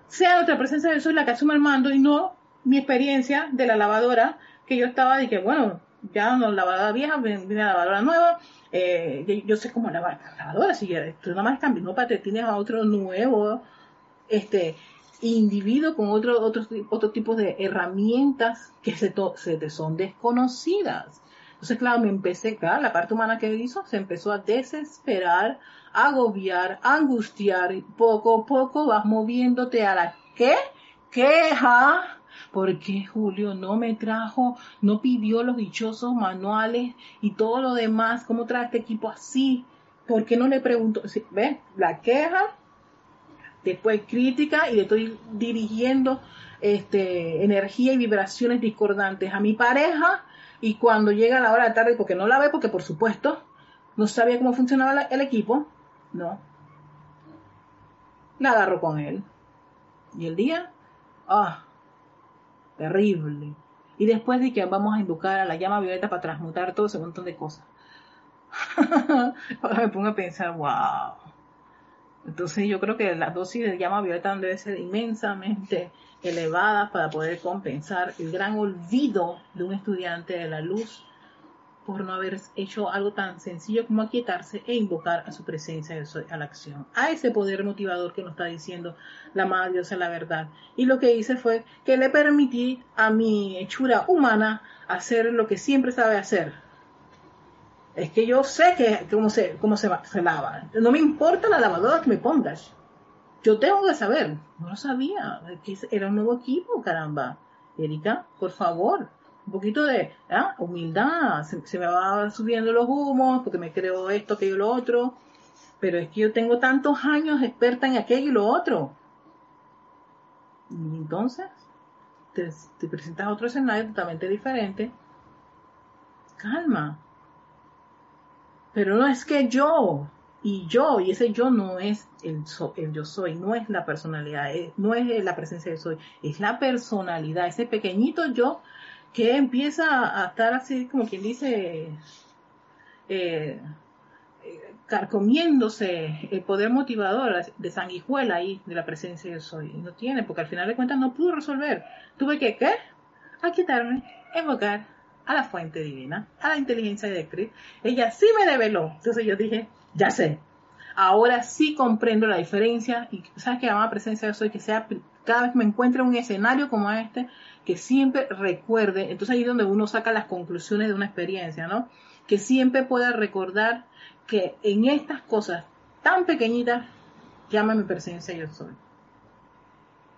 sea nuestra presencia de Dios la que asuma el mando y no mi experiencia de la lavadora, que yo estaba de que, bueno, ya no lavadora vieja, viene la lavadora nueva, eh, yo sé cómo lavar la lavadora, si tú nada más cambias, no para te tienes a otro nuevo, este, individuo con otro, otro, otro tipo de herramientas que se, te son desconocidas. Entonces, claro, me empecé, claro, la parte humana que hizo, se empezó a desesperar, a agobiar, a angustiar, y poco a poco vas moviéndote a la ¿qué? queja, porque Julio no me trajo, no pidió los dichosos manuales y todo lo demás, ¿cómo trae este equipo así? ¿Por qué no le pregunto? ¿Ves? La queja, después crítica y le estoy dirigiendo este, energía y vibraciones discordantes a mi pareja y cuando llega la hora de tarde, porque no la ve, porque por supuesto no sabía cómo funcionaba el equipo, no. La agarro con él. Y el día, ah, terrible. Y después de que vamos a invocar a la llama violeta para transmutar todo ese montón de cosas. Ahora me pongo a pensar, wow. Entonces yo creo que la dosis de llama violeta debe ser inmensamente elevadas para poder compensar el gran olvido de un estudiante de la luz por no haber hecho algo tan sencillo como aquietarse e invocar a su presencia a la acción, a ese poder motivador que nos está diciendo la Madre Diosa la verdad. Y lo que hice fue que le permití a mi hechura humana hacer lo que siempre sabe hacer. Es que yo sé que cómo se, cómo se, se lava. No me importa la lavadora que me pongas yo tengo que saber, no lo sabía, era un nuevo equipo, caramba. Erika, por favor, un poquito de ¿ah? humildad, se, me va subiendo los humos porque me creo esto, aquello lo otro, pero es que yo tengo tantos años experta en aquello y lo otro. Y entonces, te, presentas otro escenario totalmente diferente. Calma. Pero no es que yo, y yo, y ese yo no es el, el yo soy, no es la personalidad, no es la presencia de soy, es la personalidad, ese pequeñito yo que empieza a estar así como quien dice, eh, carcomiéndose el poder motivador de sanguijuela ahí de la presencia de soy. No tiene, porque al final de cuentas no pudo resolver. Tuve que, ¿qué? A quitarme, evocar a la fuente divina, a la inteligencia Cristo. Ella sí me develó. Entonces yo dije, ya sé. Ahora sí comprendo la diferencia y sabes que la presencia de soy que sea cada vez me encuentre en un escenario como este que siempre recuerde, entonces ahí es donde uno saca las conclusiones de una experiencia, ¿no? Que siempre pueda recordar que en estas cosas tan pequeñitas llama mi presencia yo soy.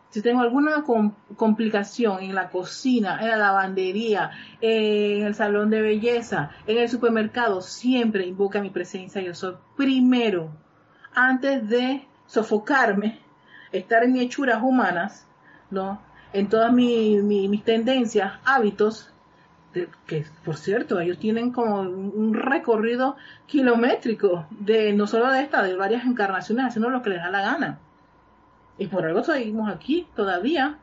Si tengo alguna complicación en la cocina, en la lavandería, en el salón de belleza, en el supermercado, siempre invoca mi presencia yo soy. Primero, antes de sofocarme, estar en mis hechuras humanas, ¿no? En todas mis tendencias, hábitos, que por cierto, ellos tienen como un recorrido kilométrico de no solo de esta, de varias encarnaciones, haciendo lo que les da la gana. Y por algo seguimos aquí todavía,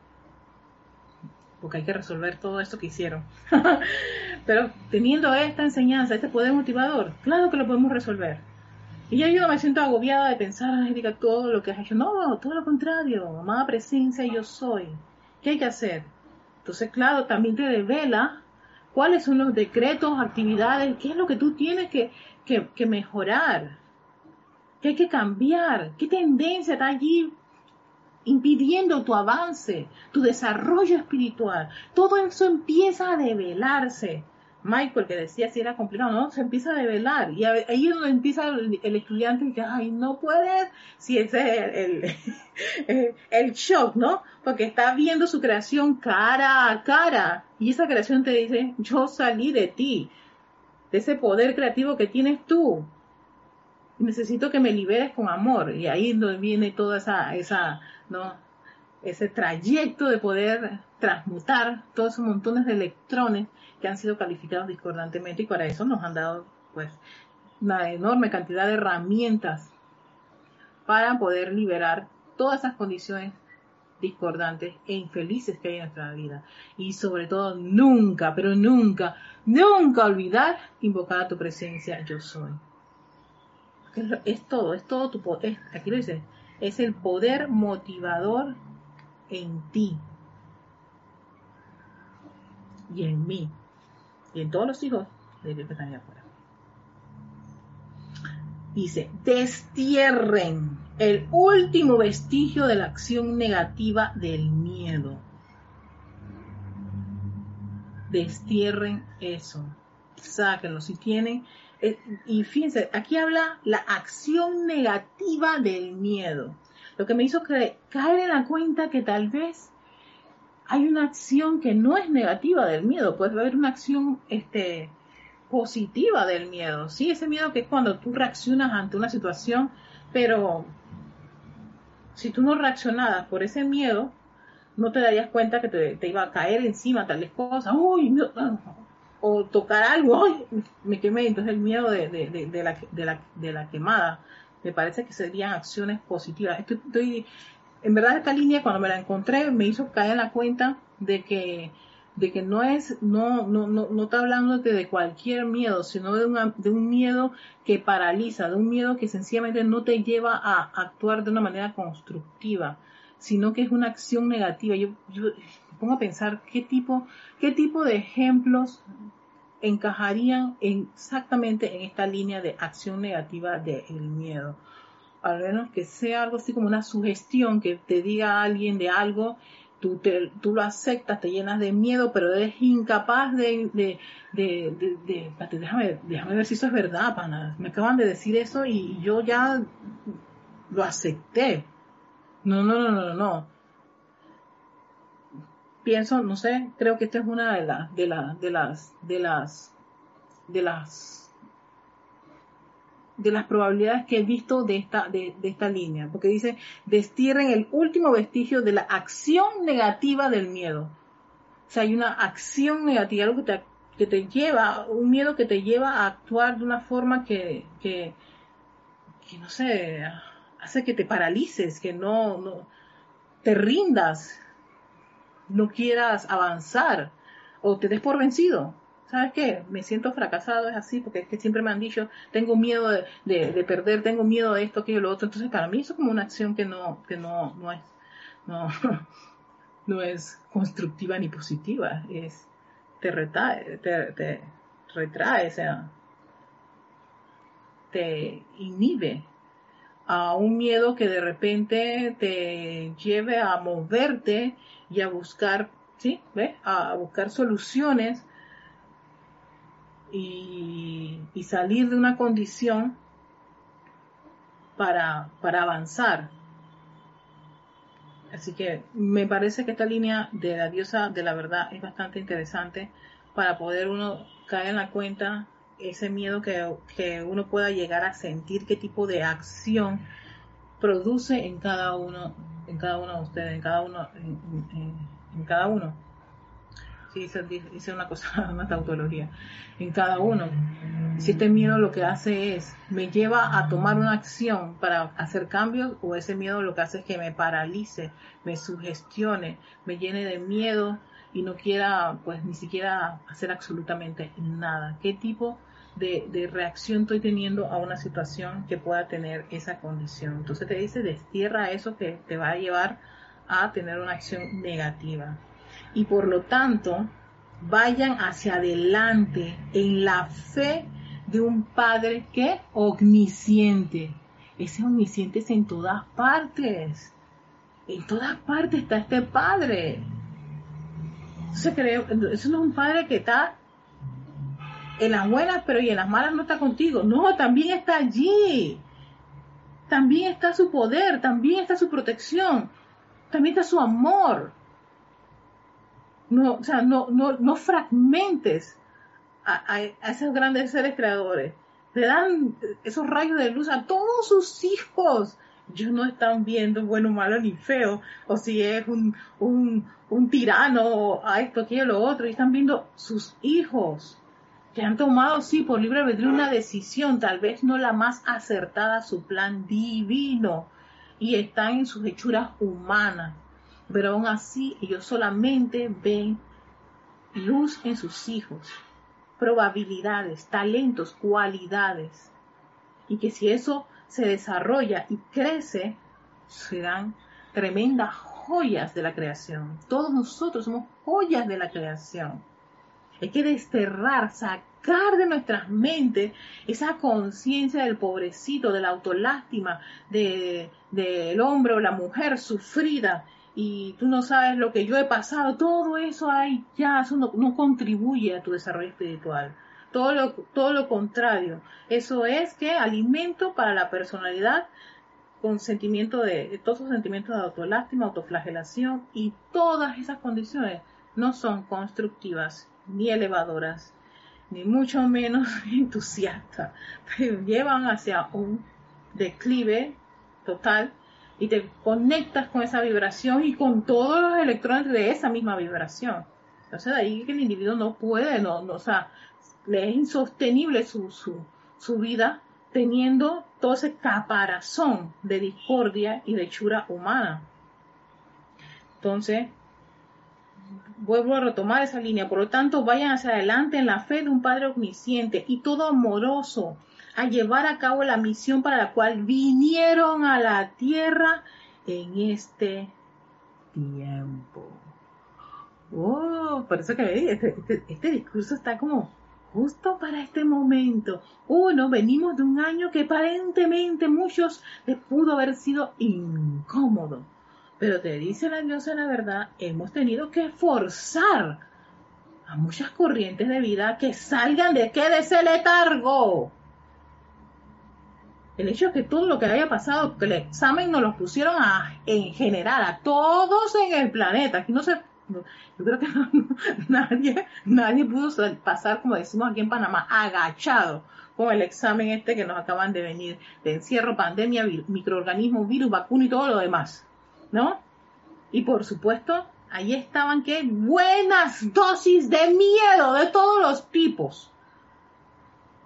porque hay que resolver todo esto que hicieron. Pero teniendo esta enseñanza, este poder motivador, claro que lo podemos resolver. Y yo me siento agobiada de pensar, Erika, todo lo que has hecho. No, todo lo contrario, amada presencia, yo soy. ¿Qué hay que hacer? Entonces, claro, también te revela cuáles son los decretos, actividades, qué es lo que tú tienes que, que, que mejorar, qué hay que cambiar, qué tendencia está allí impidiendo tu avance, tu desarrollo espiritual. Todo eso empieza a develarse. Michael, que decía si era complicado, no, se empieza a develar. Y ahí es donde empieza el, estudiante que, ay, no puedes, si ese es el, el, shock, ¿no? Porque está viendo su creación cara a cara. Y esa creación te dice, yo salí de ti, de ese poder creativo que tienes tú. Necesito que me liberes con amor. Y ahí es donde viene toda esa, esa ¿no? Ese trayecto de poder transmutar todos esos montones de electrones que han sido calificados discordantemente y para eso nos han dado pues una enorme cantidad de herramientas para poder liberar todas esas condiciones discordantes e infelices que hay en nuestra vida. Y sobre todo, nunca, pero nunca, nunca olvidar invocar a tu presencia, yo soy. Es, todo, es todo tu poder. Aquí lo dice, es el poder motivador en ti y en mí y en todos los hijos de Dios que están allá afuera. Dice, destierren el último vestigio de la acción negativa del miedo. Destierren eso. Sáquenlo. Si tienen. Eh, y fíjense, aquí habla la acción negativa del miedo. Lo que me hizo caer en la cuenta que tal vez hay una acción que no es negativa del miedo. Puede haber una acción este, positiva del miedo. Sí, ese miedo que es cuando tú reaccionas ante una situación, pero si tú no reaccionabas por ese miedo, no te darías cuenta que te, iba a caer encima tales cosas, uy, o tocar algo, uy, me quemé, entonces el miedo de, la, quemada, me parece que serían acciones positivas. Estoy, en verdad esta línea cuando me la encontré me hizo caer en la cuenta de que de que no es, no, no, no, no está hablándote de cualquier miedo, sino de, de un miedo que paraliza, de un miedo que sencillamente no te lleva a actuar de una manera constructiva, sino que es una acción negativa. Yo, yo pongo a pensar qué tipo, qué tipo de ejemplos encajarían exactamente en esta línea de acción negativa del miedo. Al menos que sea algo así como una sugestión que te diga alguien de algo tú, tú lo aceptas, te llenas de miedo, pero eres incapaz de, de, de, déjame, déjame ver si eso es verdad, pana. Me acaban de decir eso y yo ya lo acepté. No, no, no, no, no. Pienso, no sé, creo que esta es una de las, de las, de las, de las, de las de las probabilidades que he visto de esta, de, esta línea, porque dice, destierren el último vestigio de la acción negativa del miedo. O sea, hay una acción negativa, algo que te, que te lleva, un miedo que te lleva a actuar de una forma que, que, que no sé, hace que te paralices, que no, no te rindas, no quieras avanzar o te des por vencido. ¿Sabes qué? Me siento fracasado, es así, porque es que siempre me han dicho, tengo miedo de, perder, tengo miedo de esto, aquello, lo otro. Entonces, para mí eso es como una acción que no, que no, no es, no, es constructiva ni positiva, es, te retrae, te, te retrae, o sea, te inhibe a un miedo que de repente te lleve a moverte y a buscar, ¿sí? ¿Ve? A buscar soluciones y, salir de una condición para, para avanzar. Así que me parece que esta línea de la diosa de la verdad es bastante interesante para poder uno caer en la cuenta ese miedo que, que uno pueda llegar a sentir, qué tipo de acción produce en cada uno, en cada uno de ustedes, en cada uno, en cada uno sí, hice, una cosa, una tautología, en cada uno. Si este miedo lo que hace es, me lleva a tomar una acción para hacer cambios, o ese miedo lo que hace es que me paralice, me sugestione, me llene de miedo y no quiera, pues, ni siquiera hacer absolutamente nada. ¿Qué tipo de, de reacción estoy teniendo a una situación que pueda tener esa condición? Entonces te dice, destierra eso que te va a llevar a tener una acción negativa y por lo tanto vayan hacia adelante en la fe de un Padre que omnisciente. Ese omnisciente es en todas partes. En todas partes está este Padre. Eso, no es un Padre que está en las buenas, pero y en las malas no está contigo. No, también está allí. También está su poder, también está su protección, también está su amor no, o sea, no, no, no fragmentes a, esos grandes seres creadores. Le dan esos rayos de luz a todos sus hijos ellos no están viendo bueno, malo ni feo, o si es un, un, un tirano, a esto, aquello, lo otro, y están viendo sus hijos, que han tomado, sí, por libre albedrío una decisión, tal vez no la más acertada, su plan divino, y están en sus hechuras humanas, pero aún así ellos solamente ven luz en sus hijos, probabilidades, talentos, cualidades, y que si eso se desarrolla y crece, serán tremendas joyas de la creación. Todos nosotros somos joyas de la creación. Hay que desterrar, sacar de nuestras mentes esa conciencia del pobrecito, de la autolástima, del de, hombre o la mujer sufrida y tú no sabes lo que yo he pasado. Todo eso hay ya, eso no, contribuye a tu desarrollo espiritual. Todo lo, todo lo contrario. Eso es que alimento para la personalidad con sentimiento de, todos esos sentimientos de autolástima, autoflagelación y todas esas condiciones no son constructivas ni elevadoras, ni mucho menos entusiastas, llevan hacia un declive total y te conectas con esa vibración y con todos los electrones de esa misma vibración. Entonces de ahí que el individuo no puede, no, no o sea, le es insostenible su, su, su vida teniendo todo ese caparazón de discordia y de hechura humana. Entonces, vuelvo a retomar esa línea. Por lo tanto, vayan hacia adelante en la fe de un Padre omnisciente y todo amoroso a llevar a cabo la misión para la cual vinieron a la tierra en este tiempo. Oh, por eso que este, este, este discurso está como justo para este momento. Uno, venimos de un año que aparentemente muchos les pudo haber sido incómodo. Pero te dice la diosa la verdad, hemos tenido que forzar a muchas corrientes de vida que salgan de qué de ese letargo. El hecho de que todo lo que haya pasado, que el examen nos lo pusieron a, en general a todos en el planeta. Aquí no se yo creo que nadie, nadie pudo pasar, como decimos aquí en Panamá, agachado con el examen este que nos acaban de venir, de encierro, pandemia, microorganismos, virus, vacuna y todo lo demás, ¿no? Y por supuesto, ahí estaban que buenas dosis de miedo de todos los tipos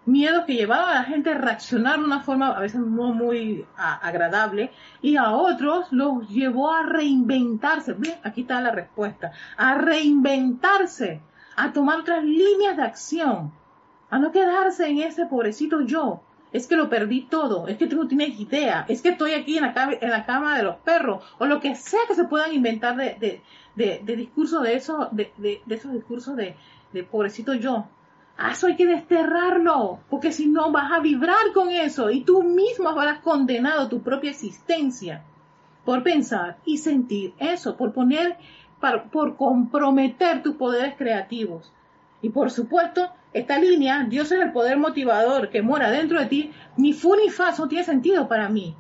miedos que llevaban a la gente a reaccionar de una forma a veces no muy agradable y a otros los llevó a reinventarse. Aquí está la respuesta. A reinventarse, a tomar otras líneas de acción, a no quedarse en ese pobrecito yo. Es que lo perdí todo, es que tú no tienes idea, es que estoy aquí en la, cama, en la cama de los perros, o lo que sea que se puedan inventar de, de, de, de de, de, esos discursos de pobrecito yo Eso hay que desterrarlo, porque si no vas a vibrar con eso y tú mismo habrás condenado tu propia existencia por pensar y sentir eso, por poner, por comprometer tus poderes creativos. Y por supuesto, esta línea, Dios es el poder motivador que mora dentro de ti, ni fu ni fa, no tiene sentido para mí.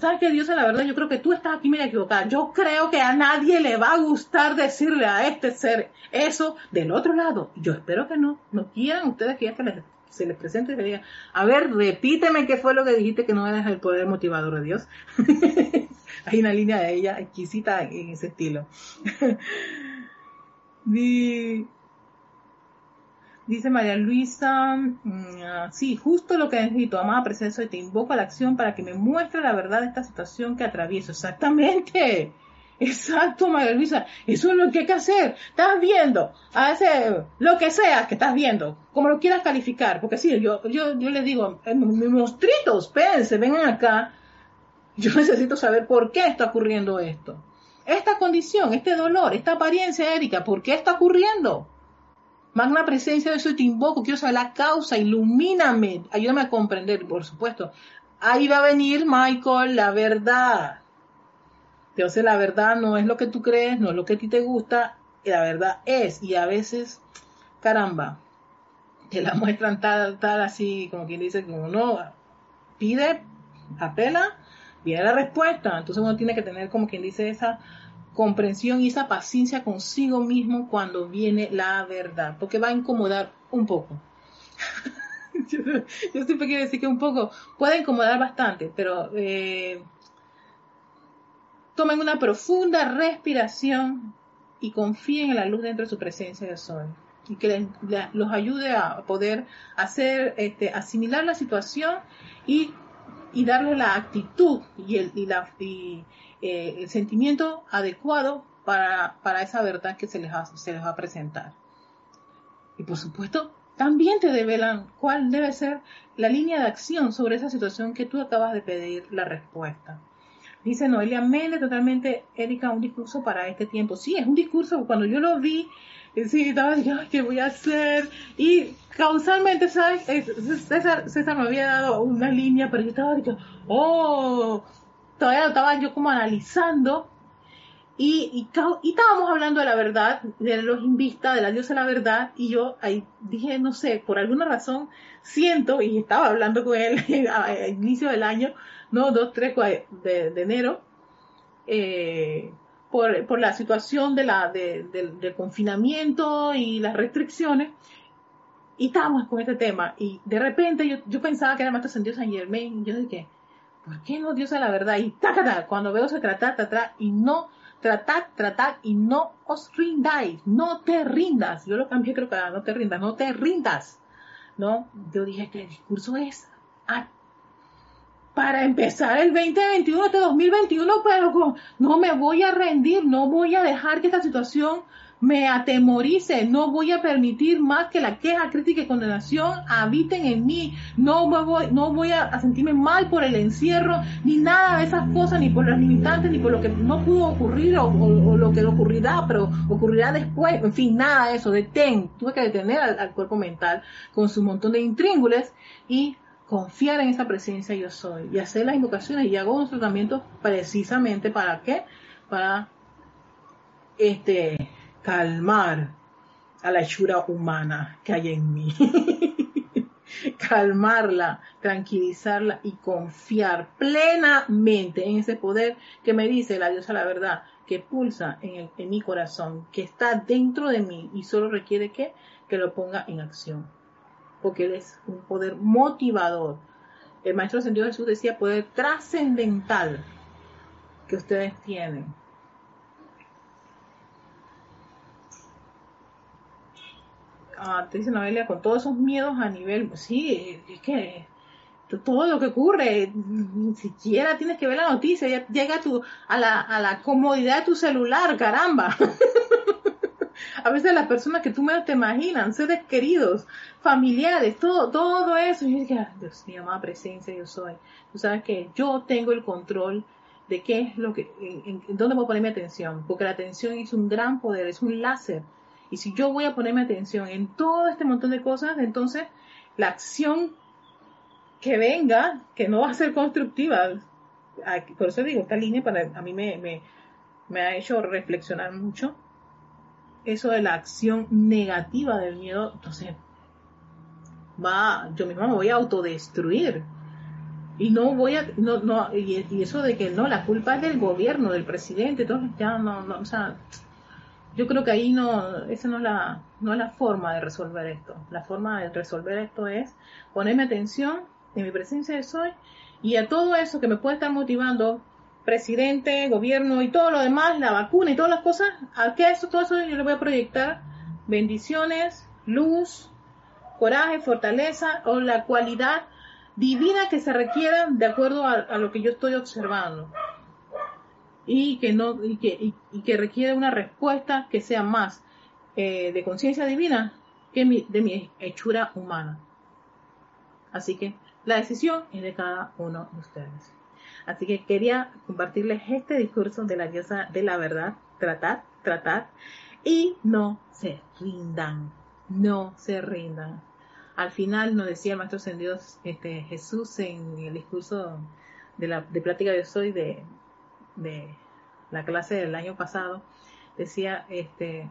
¿Sabes qué, Dios? La verdad, yo creo que tú estás aquí medio equivocada. Yo creo que a nadie le va a gustar decirle a este ser eso del otro lado. Yo espero que no. No quieran ustedes que ya se les, se les presente y le digan, a ver, repíteme qué fue lo que dijiste que no eres el poder motivador de Dios. Hay una línea de ella exquisita en ese estilo. Dice María Luisa, mm, ah, sí, justo lo que necesito, amada presencia, te invoco a la acción para que me muestre la verdad de esta situación que atravieso. Exactamente. Exacto, María Luisa. Eso es lo que hay que hacer. Estás viendo, hace lo que sea que estás viendo, como lo quieras calificar, porque sí, yo, yo, yo les digo, eh, mis monstruitos, espérense, vengan acá. Yo necesito saber por qué está ocurriendo esto. Esta condición, este dolor, esta apariencia, Erika, ¿por qué está ocurriendo? Magna presencia de eso te invoco, quiero saber la causa, ilumíname, ayúdame a comprender, por supuesto. Ahí va a venir, Michael, la verdad. Entonces la verdad no es lo que tú crees, no es lo que a ti te gusta, la verdad es, y a veces, caramba, te la muestran tal, tal así, como quien dice, como no, pide, apela, viene la respuesta. Entonces uno tiene que tener, como quien dice, esa comprensión y esa paciencia consigo mismo cuando viene la verdad, porque va a incomodar un poco. yo, siempre quiero decir que un poco puede incomodar bastante, pero eh, tomen una profunda respiración y confíen en la luz dentro de su presencia de sol y que los ayude a poder hacer, este, asimilar la situación y, y darle la actitud y la, y, eh, el sentimiento adecuado para, para, esa verdad que se les, va, se les va a presentar. Y por supuesto, también te develan cuál debe ser la línea de acción sobre esa situación que tú acabas de pedir la respuesta. Dice Noelia Méndez, totalmente, Erika, un discurso para este tiempo. Sí, es un discurso, cuando yo lo vi, sí, estaba diciendo, ¿qué voy a hacer? Y causalmente, ¿sabes? César, César me había dado una línea, pero yo estaba diciendo, oh, todavía lo estaba yo como analizando. Y, estábamos hablando de la verdad, de los invistas, de la diosa de la verdad, y yo ahí dije, no sé, por alguna razón siento, y estaba hablando con él a, inicio del año, no, 2, 3 de, enero, eh, por, la situación del confinamiento y las restricciones, y estábamos con este tema, y de repente yo, pensaba que era Maestro Dios San Germain, y yo dije, ¿por qué no Dios a la verdad? Y ta cuando veo se trata, ta, y no, tratad, tratad, y no os rindáis, no te rindas, yo lo cambié creo que no te rindas, no te rindas, ¿no? Yo dije que el discurso es para empezar el 2021, este 2021, pero no me voy a rendir, no voy a dejar que esta situación me atemorice, no voy a permitir más que la queja, crítica y condenación habiten en mí, no voy, no voy a, sentirme mal por el encierro, ni nada de esas cosas, ni por las limitantes, ni por lo que no pudo ocurrir o, lo que ocurrirá, pero ocurrirá después, en fin, nada de eso, detén, tuve que detener al, cuerpo mental con su montón de intríngules y confiar en esa presencia yo soy. Y hacer las invocaciones y hago un tratamiento precisamente para qué? Para este calmar a la hechura humana que hay en mí. Calmarla, tranquilizarla y confiar plenamente en ese poder que me dice la diosa la verdad, que pulsa en, mi corazón, que está dentro de mí y solo requiere que, que lo ponga en acción porque Él es un poder motivador. El Maestro Ascendido Jesús decía poder trascendental que ustedes tienen. Ah, te dice Noelia, con todos esos miedos a nivel, sí, es que todo lo que ocurre, ni siquiera tienes que ver la noticia, ya llega tu, a, la, a la comodidad de tu celular, caramba. a veces las personas que tú menos te imaginas, seres queridos, familiares, todo, todo eso. Yo dije, Dios mío, amada presencia, yo soy. Tú sabes que yo tengo el control de qué es lo que, en, dónde voy a poner mi atención, porque la atención es un gran poder, es un láser. Y si yo voy a ponerme atención en todo este montón de cosas, entonces la acción que venga, que no va a ser constructiva, por eso digo, esta línea para, a mí me, me, ha hecho reflexionar mucho, eso de la acción negativa del miedo, entonces va, yo misma me voy a autodestruir. Y no voy a, no, no, y, eso de que no, la culpa es del gobierno, del presidente, entonces ya no, no, o sea, yo creo que ahí no, esa no es la, no es la forma de resolver esto. La forma de resolver esto es ponerme atención en mi presencia de soy y a todo eso que me puede estar motivando presidente, gobierno y todo lo demás, la vacuna y todas las cosas, a qué eso, todo eso yo le voy a proyectar bendiciones, luz, coraje, fortaleza o la cualidad divina que se requiera de acuerdo a, lo que yo estoy observando y que no y que, y, que requiere una respuesta que sea más eh, de conciencia divina que de mi hechura humana. Así que la decisión es de cada uno de ustedes. Así que quería compartirles este discurso de la diosa de la verdad, tratar, tratar, y no se rindan, no se rindan. Al final nos decía el Maestro Ascendido este, Jesús en el discurso de la de plática de hoy de, de la clase del año pasado, decía, este,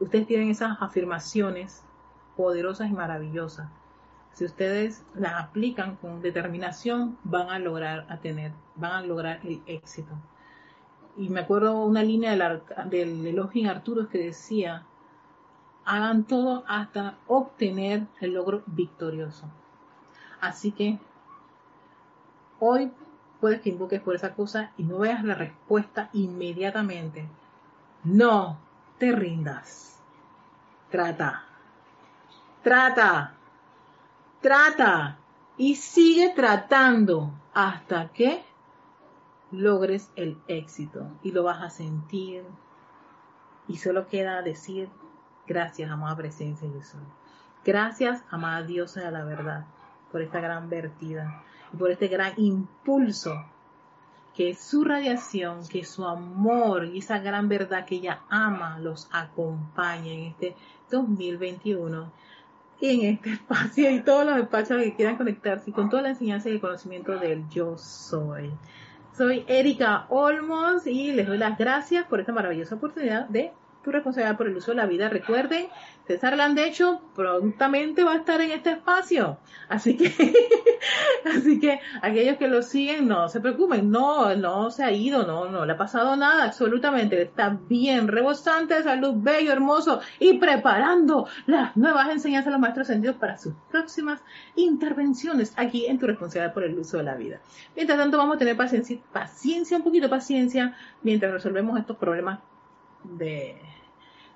ustedes tienen esas afirmaciones poderosas y maravillosas si ustedes las aplican con determinación, van a lograr a tener, van a lograr el éxito. Y me acuerdo una línea del, del elogio Arturo que decía, hagan todo hasta obtener el logro victorioso. Así que hoy puedes que invoques por esa cosa y no veas la respuesta inmediatamente. No te rindas. Trata. Trata. Trata. Y sigue tratando hasta que logres el éxito. Y lo vas a sentir. Y solo queda decir gracias, amada presencia de Jesús. Gracias, amada diosa de la verdad, por esta gran vertida y por este gran impulso que su radiación, que su amor y esa gran verdad que ella ama los acompañe en este 2021 y en este espacio y todos los espacios que quieran conectarse con toda la enseñanza y el conocimiento del yo soy. Soy Erika Olmos y les doy las gracias por esta maravillosa oportunidad de tu responsabilidad por el uso de la vida. Recuerden, César Landecho prontamente va a estar en este espacio. Así que, así que aquellos que lo siguen, no se preocupen, no, no se ha ido, no, no le ha pasado nada, absolutamente. Está bien, rebosante salud, bello, hermoso y preparando las nuevas enseñanzas de los maestros sentidos para sus próximas intervenciones aquí en tu responsabilidad por el uso de la vida. Mientras tanto, vamos a tener paciencia, paciencia, un poquito paciencia, mientras resolvemos estos problemas de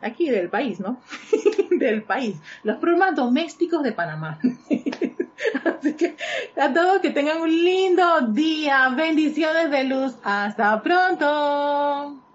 aquí del país, ¿no? del país. Los problemas domésticos de Panamá. Así que a todos que tengan un lindo día. Bendiciones de luz. Hasta pronto.